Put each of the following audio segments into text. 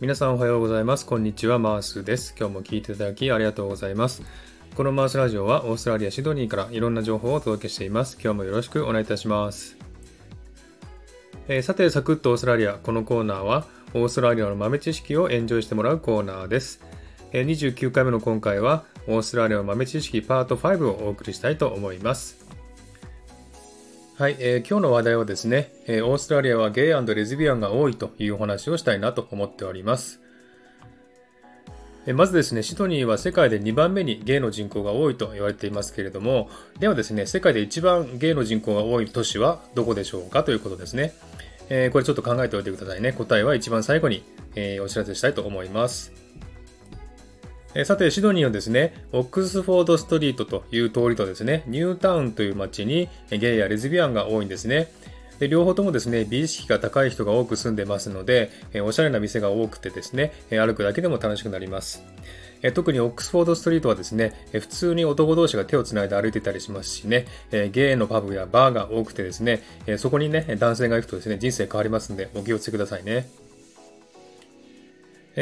皆さんおはようございます。こんにちは、マースです。今日も聞いていただきありがとうございます。このマースラジオはオーストラリア・シドニーからいろんな情報をお届けしています。今日もよろしくお願いいたします。えー、さて、サクッとオーストラリア。このコーナーはオーストラリアの豆知識をエンジョイしてもらうコーナーです。えー、29回目の今回はオーストラリアの豆知識パート5をお送りしたいと思います。はい、えー、今日の話題はですね、えー、オーストラリアはゲイレズビアンが多いというお話をしたいなと思っております。え、まずですね、シドニーは世界で2番目にゲイの人口が多いと言われていますけれども、ではですね、世界で一番ゲイの人口が多い都市はどこでしょうかということですね。えこれちょっと考えておいてくださいね。答えは一番最後に、えお知らせしたいと思います。えさて、シドニーはですね、オックスフォードストリートという通りとですね、ニュータウンという街にゲイやレズビアンが多いんですね。で両方ともですね、美意識が高い人が多く住んでますので、えおしゃれな店が多くてですね、え歩くだけでも楽しくなります。え特にオックスフォードストリートはですね、え普通に男同士が手をつないで歩いてたりしますしね、えゲイのパブやバーが多くてですね、えそこにね、男性が行くとですね、人生変わりますんで、お気をつけくださいね。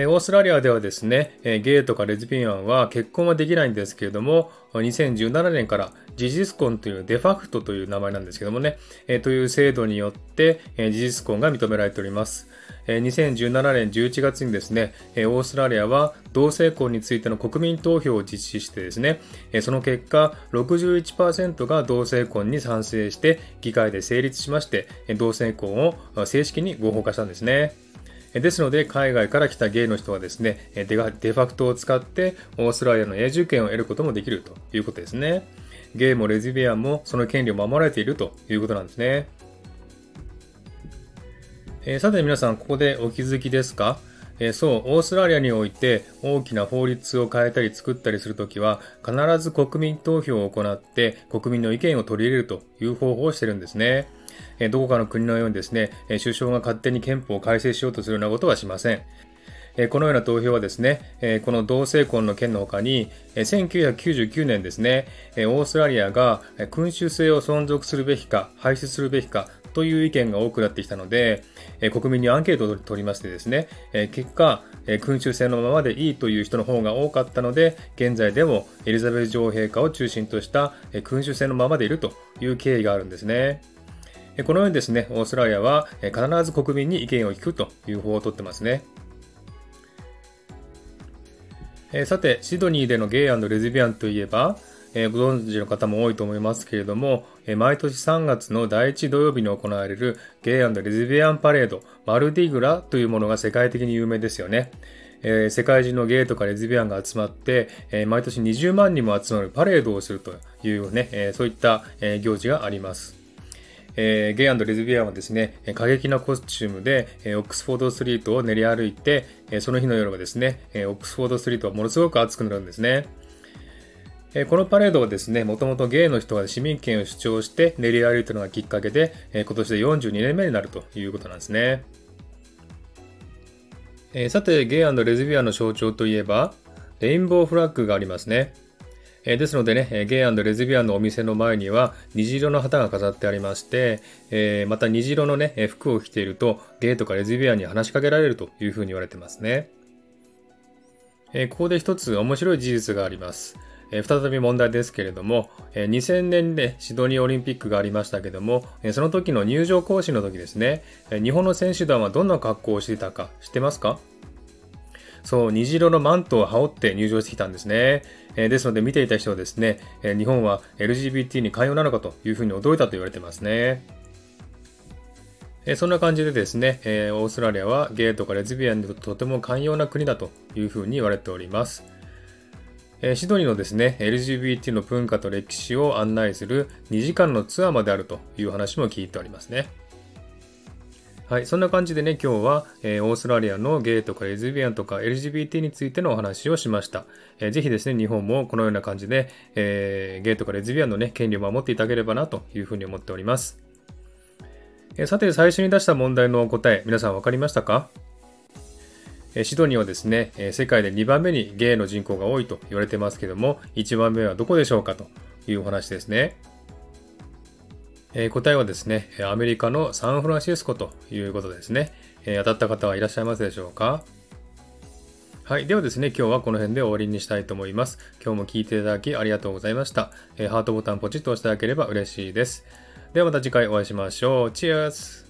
オーストラリアではですね、ゲイとかレズビアンは結婚はできないんですけれども、2017年から事実婚というデファクトという名前なんですけどもね、という制度によって事実婚が認められております。2017年11月にですね、オーストラリアは同性婚についての国民投票を実施してですね、その結果61%が同性婚に賛成して議会で成立しまして、同性婚を正式に合法化したんですね。ですので、海外から来たゲイの人はですね、デファクトを使ってオーストラリアの永住権を得ることもできるということですね。ゲイもレズビアンもその権利を守られているということなんですね。えー、さて皆さん、ここでお気づきですか？えー、そう、オーストラリアにおいて大きな法律を変えたり作ったりするときは、必ず国民投票を行って国民の意見を取り入れるという方法をしてるんですね。どこかの国のようにですね、首相が勝手に憲法を改正しようとするようなことはしません。このような投票はですね、この同性婚の件の他に、1999年ですね、オーストラリアが君主制を存続するべきか、廃止するべきかという意見が多くなってきたので、国民にアンケートを取りましてですね、結果、君主制のままでいいという人の方が多かったので、現在でもエリザベス女王陛下を中心とした君主制のままでいるという経緯があるんですね。このようにですね、オーストラリアは必ず国民に意見を聞くという方法をとってますね。さて、シドニーでのゲイレズビアンといえば、ご存知の方も多いと思いますけれども、毎年3月の第1土曜日に行われるゲイレズビアンパレード、マルディグラというものが世界的に有名ですよね。え、世界中のゲイとかレズビアンが集まって、え、毎年20万人も集まるパレードをするというね、え、そういった、え行事があります。えー、ゲイレズビアンはですね、過激なコスチュームで、え、オックスフォードストリートを練り歩いて、え、その日の夜はですね、え、オックスフォードストリートはものすごく暑くなるんですね。え、このパレードはですね、もともとゲイの人が市民権を主張して練り歩いたのがきっかけで、え、今年で42年目になるということなんですね。え、さて、ゲイレズビアンの象徴といえば、レインボーフラッグがありますね。えですのでね、ゲイレズビアンのお店の前には虹色の旗が飾ってありまして、えまた虹色のね、服を着ているとゲイとかレズビアンに話しかけられるというふうに言われてますね。えここで一つ面白い事実があります。え再び問題ですけれども、え2000年でシドニーオリンピックがありましたけども、えその時の入場行進の時ですね、え日本の選手団はどんな格好をしていたか知ってますか？そう、虹色のマントを羽織って入場してきたんですね。え、ですので見ていた人はですね、え、日本は LGBT に寛容なのかというふうに驚いたと言われてますね。え、そんな感じでですね、えオーストラリアはゲイとかレズビアンにとってとても寛容な国だというふうに言われております。えシドニーのですね、LGBT の文化と歴史を案内する2時間のツアーまであるという話も聞いておりますね。はい、そんな感じでね、今日は、えー、オーストラリアのゲイとかレズビアンとか LGBT についてのお話をしました。えー、ぜひですね、日本もこのような感じで、えー、ゲイとかレズビアンのね、権利を守っていただければなというふうに思っております。えさて、最初に出した問題の答え、皆さん分かりましたか？シドニーはですね、世界で2番目にゲイの人口が多いと言われてますけども、1番目はどこでしょうかというお話ですね。え答えはですね、アメリカのサンフランシスコということですね。え当たった方はいらっしゃいますでしょうか？はい。ではですね、今日はこの辺で終わりにしたいと思います。今日も聴いていただきありがとうございました。え、ハートボタンポチッと押していただければ嬉しいです。ではまた次回お会いしましょう。チェアス